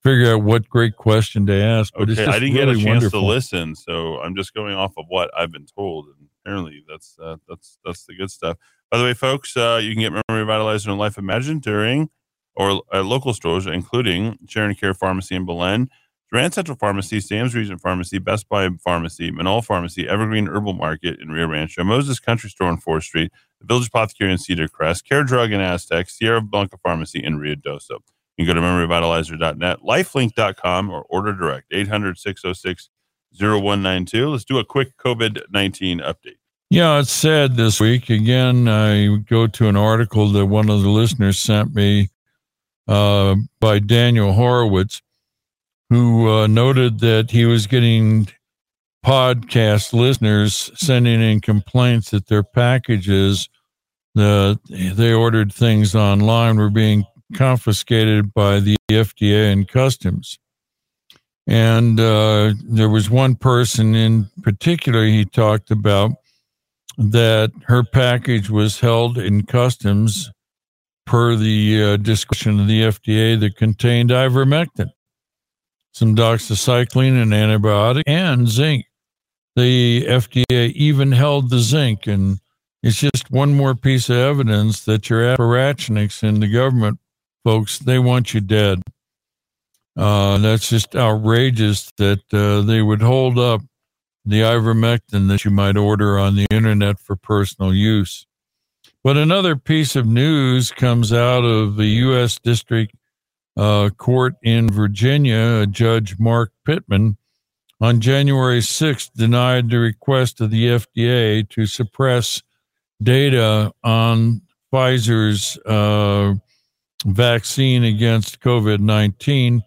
figure out what great question to ask. But Okay, I didn't really get a chance wonderful. to listen, so I'm just going off of what I've been told, and apparently that's uh, that's that's the good stuff. By the way, folks, uh, you can get Memory Revitalizer and Life Imagine during or at local stores, including Sharon Care Pharmacy in Belen, Duran Central Pharmacy, Sam's Region Pharmacy, Best Buy Pharmacy, Manal Pharmacy, Evergreen Herbal Market in Rio Rancho, Moses Country Store on 4th Street, the Village Apothecary in Cedar Crest, Care Drug in Aztec, Sierra Blanca Pharmacy in Ruidoso. You can go to memoryvitalizer.net, lifelink.com, or order direct 800 606 0192. Let's do a quick COVID 19 update. Yeah, it's sad this week. Again, I go to an article that one of the listeners sent me uh, by Daniel Horowitz, who uh, noted that he was getting podcast listeners sending in complaints that their packages, the they ordered things online, were being confiscated by the FDA and customs. And uh, there was one person in particular he talked about that her package was held in customs per the uh, discretion of the FDA that contained ivermectin, some doxycycline, an antibiotic, and zinc. The FDA even held the zinc, and it's just one more piece of evidence that your apparatchiks in the government, folks, they want you dead. Uh, that's just outrageous that uh, they would hold up the ivermectin that you might order on the internet for personal use. But another piece of news comes out of the U.S. District uh, Court in Virginia. Judge Mark Pittman on January 6th denied the request of the FDA to suppress data on Pfizer's uh, vaccine against COVID 19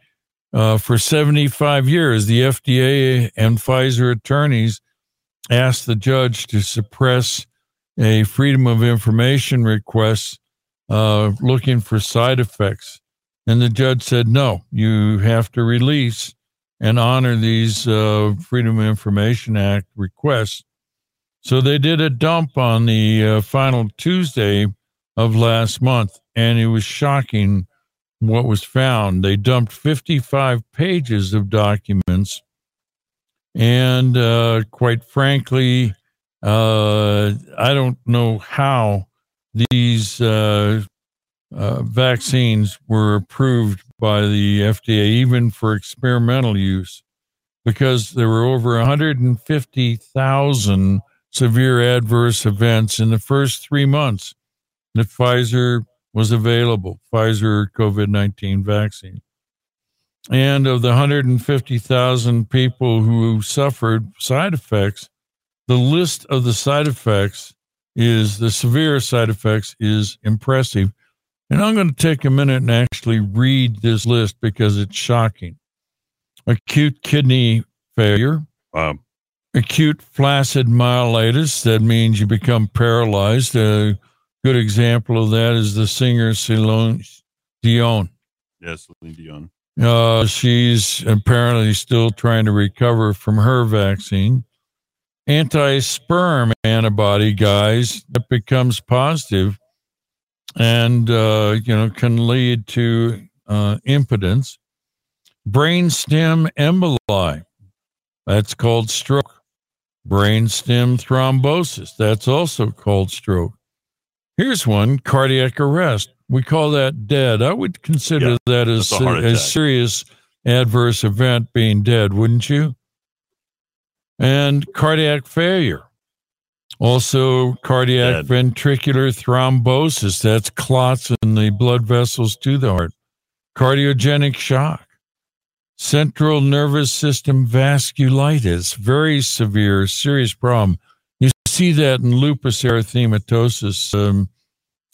uh, for 75 years, the FDA and Pfizer attorneys asked the judge to suppress a Freedom of Information request uh, looking for side effects. And the judge said, no, you have to release and honor these uh, Freedom of Information Act requests. So they did a dump on the uh, final Tuesday of last month, and it was shocking what was found. They dumped 55 pages of documents. And uh, quite frankly, uh, I don't know how these uh, uh, vaccines were approved by the FDA, even for experimental use, because there were over 150,000 severe adverse events in the first three months that Pfizer was available, Pfizer COVID 19 vaccine. And of the 150,000 people who suffered side effects, the list of the side effects is the severe side effects is impressive. And I'm going to take a minute and actually read this list because it's shocking. Acute kidney failure. Wow. Acute flaccid myelitis. That means you become paralyzed. A good example of that is the singer Celine Dion. Yes, Celine Dion. Uh, she's apparently still trying to recover from her vaccine. Anti sperm antibody, guys, that becomes positive and, uh, you know, can lead to uh, impotence. Brainstem emboli, that's called stroke. Brainstem thrombosis, that's also called stroke. Here's one cardiac arrest. We call that dead. I would consider Yeah, that as that's a a serious adverse event being dead, wouldn't you? And cardiac failure. Also, cardiac Dead. ventricular thrombosis. That's clots in the blood vessels to the heart. Cardiogenic shock. Central nervous system vasculitis. Very severe, serious problem. You see that in lupus erythematosus, um,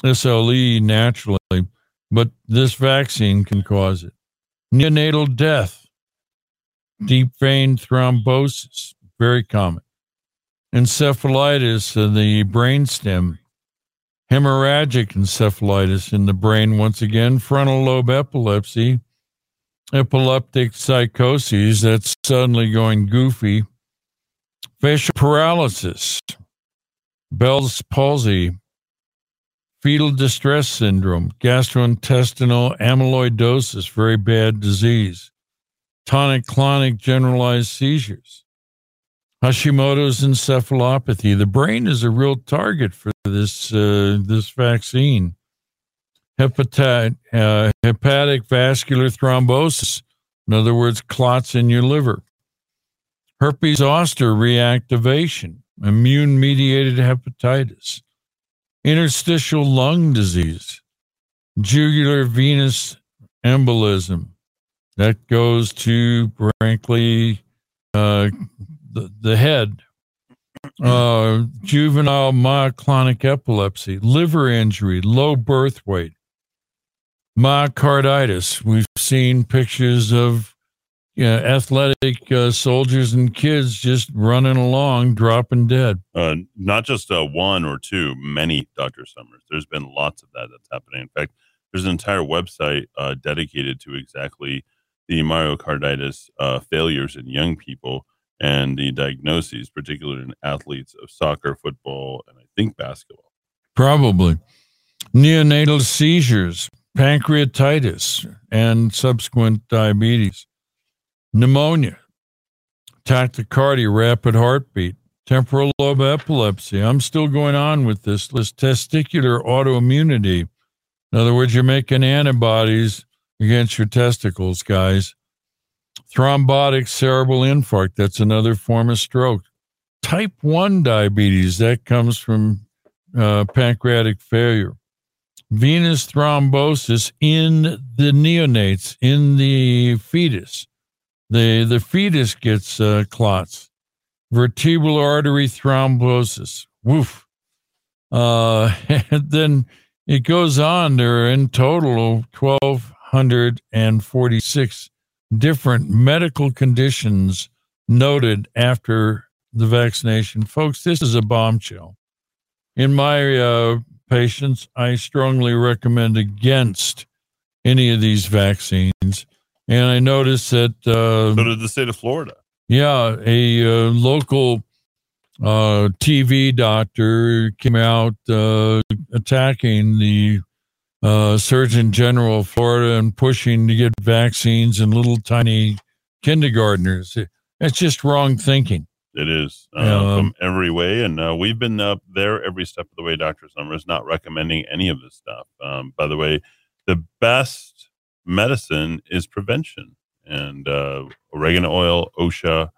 SLE naturally, but this vaccine can cause it. Neonatal death, deep vein thrombosis, very common. Encephalitis in the brainstem, hemorrhagic encephalitis in the brain, once again, frontal lobe epilepsy, epileptic psychoses, that's suddenly going goofy, facial paralysis, Bell's palsy, fetal distress syndrome, gastrointestinal amyloidosis, very bad disease, tonic clonic generalized seizures, Hashimoto's encephalopathy. The brain is a real target for this uh, this vaccine. Hepatic, uh, hepatic vascular thrombosis, in other words, clots in your liver. Herpes zoster reactivation, immune mediated hepatitis interstitial lung disease, jugular venous embolism. That goes to, frankly, uh, the, the head, uh, juvenile myoclonic epilepsy, liver injury, low birth weight, myocarditis. We've seen pictures of you know, athletic uh, soldiers and kids just running along, dropping dead. Uh, not just uh, one or two, many Dr. Summers. There's been lots of that that's happening. In fact, there's an entire website uh, dedicated to exactly the myocarditis uh, failures in young people and the diagnoses, particularly in athletes of soccer, football, and I think basketball. Probably. Neonatal seizures, pancreatitis, and subsequent diabetes. Pneumonia, tachycardia, rapid heartbeat, temporal lobe epilepsy. I'm still going on with this list. Testicular autoimmunity. In other words, you're making antibodies against your testicles, guys. Thrombotic cerebral infarct. That's another form of stroke. Type 1 diabetes. That comes from uh, pancreatic failure. Venous thrombosis in the neonates, in the fetus. The, the fetus gets uh, clots. Vertebral artery thrombosis. Woof. Uh, and <laughs> then it goes on. There are in total 1,246 different medical conditions noted after the vaccination. Folks, this is a bombshell. In my uh, patients, I strongly recommend against any of these vaccines. And I noticed that, uh, So did the state of Florida. yeah, a uh, local uh, TV doctor came out uh, attacking the uh, Surgeon General of Florida and pushing to get vaccines in little tiny kindergartners. It's just wrong thinking. It is uh, Um, from every way, and uh, we've been up there every step of the way. Doctor Summers not recommending any of this stuff. Um, by the way, the best medicine is prevention, and uh, oregano oil, OSHA,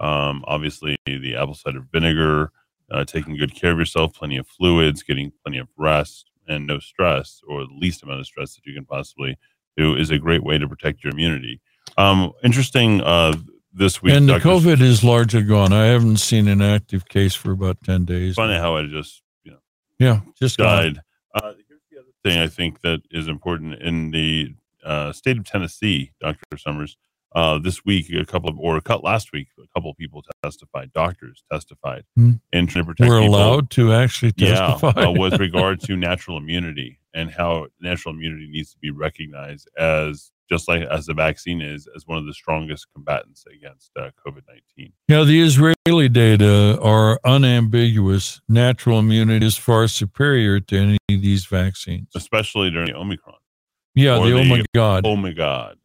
um, obviously the apple cider vinegar, uh, taking good care of yourself, plenty of fluids, getting plenty of rest, and no stress, or the least amount of stress that you can possibly do, is a great way to protect your immunity. Um, interesting. Uh, this week, and the Dr. COVID is largely gone. I haven't seen an active case for about 10 days. Funny how I just you know Yeah, just died. Uh, here's the other thing I think that is important in the uh, state of Tennessee, Dr. Summers. Uh, this week, a couple of, or cut last week, a couple of people testified. Doctors testified Hmm. in trying to protect We're people. allowed to actually testify. Yeah, uh, with <laughs> regard to natural immunity and how natural immunity needs to be recognized as just like as the vaccine is as one of the strongest combatants against uh, COVID nineteen. Yeah, the Israeli data are unambiguous. Natural immunity is far superior to any of these vaccines. especially during the Omicron. Yeah, Or the, oh the- my God. Oh my God!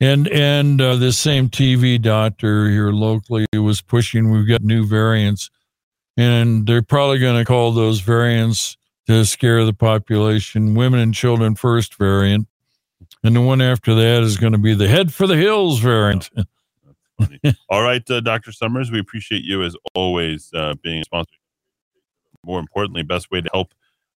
And and uh, the same TV doctor here locally was pushing. We've got new variants, and they're probably going to call those variants to scare the population. Women and children first variant, and the one after that is going to be the head for the hills variant. <laughs> All right, uh, Dr. Summers, we appreciate you as always uh, being a sponsor. More importantly, best way to help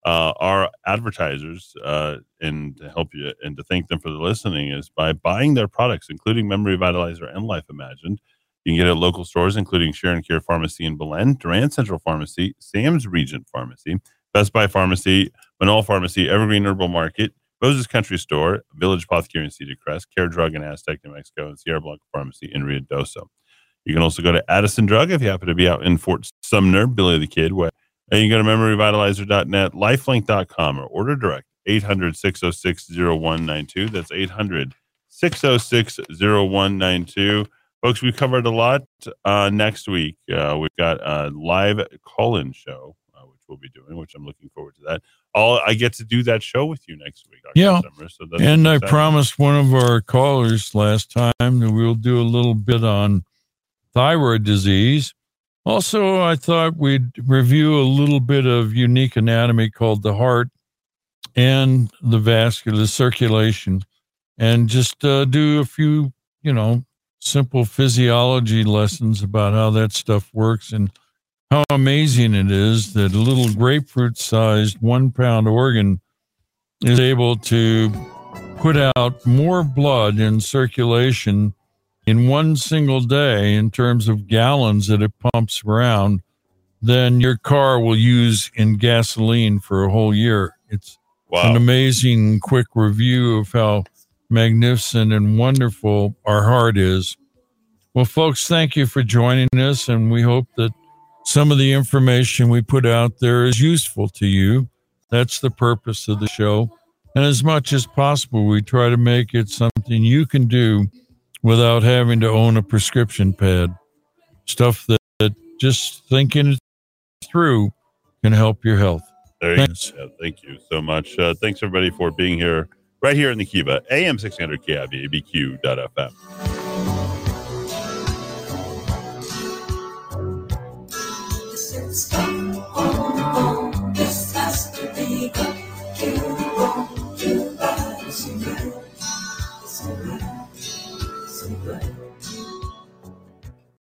uh, our advertisers uh, and to help you and to thank them for the listening is by buying their products, including Memory Vitalizer and Life Imagined. You can get it at local stores, including Sharon Care Pharmacy in Belen, Duran Central Pharmacy, Sam's Regent Pharmacy, Best Buy Pharmacy, Manol Pharmacy, Evergreen Herbal Market, Moses Country Store, Village Apothecary in Cedar Crest, Care Drug in Aztec, New Mexico, and Sierra Blanca Pharmacy in Ruidoso. You can also go to Addison Drug if you happen to be out in Fort Sumner, Billy the Kid. Where, and you can go to memoryvitalizer.net, lifelink.com, or order direct 800 606 0192. That's 800 606 0192. Folks, we covered a lot uh, next week. Uh, we've got a live call in show, uh, which we'll be doing, which I'm looking forward to that. All I get to do that show with you next week. Dr. Yeah. Summers, so that's And I promised one of our callers last time that we'll do a little bit on thyroid disease. Also, I thought we'd review a little bit of unique anatomy called the heart and the vascular circulation and just uh, do a few, you know, simple physiology lessons about how that stuff works and how amazing it is that a little grapefruit sized one pound organ is able to put out more blood in circulation in one single day in terms of gallons that it pumps around than your car will use in gasoline for a whole year. It's wow. an amazing quick review of how magnificent and wonderful our heart is. Well, folks, thank you for joining us, and we hope that some of the information we put out there is useful to you. That's the purpose of the show. And as much as possible, we try to make it something you can do without having to own a prescription pad. Stuff that, that just thinking it through can help your health. There thanks. You Thank you so much. Uh, thanks everybody for being here right here in the Kiva, AM 600 KIVABQ.FM. Stop.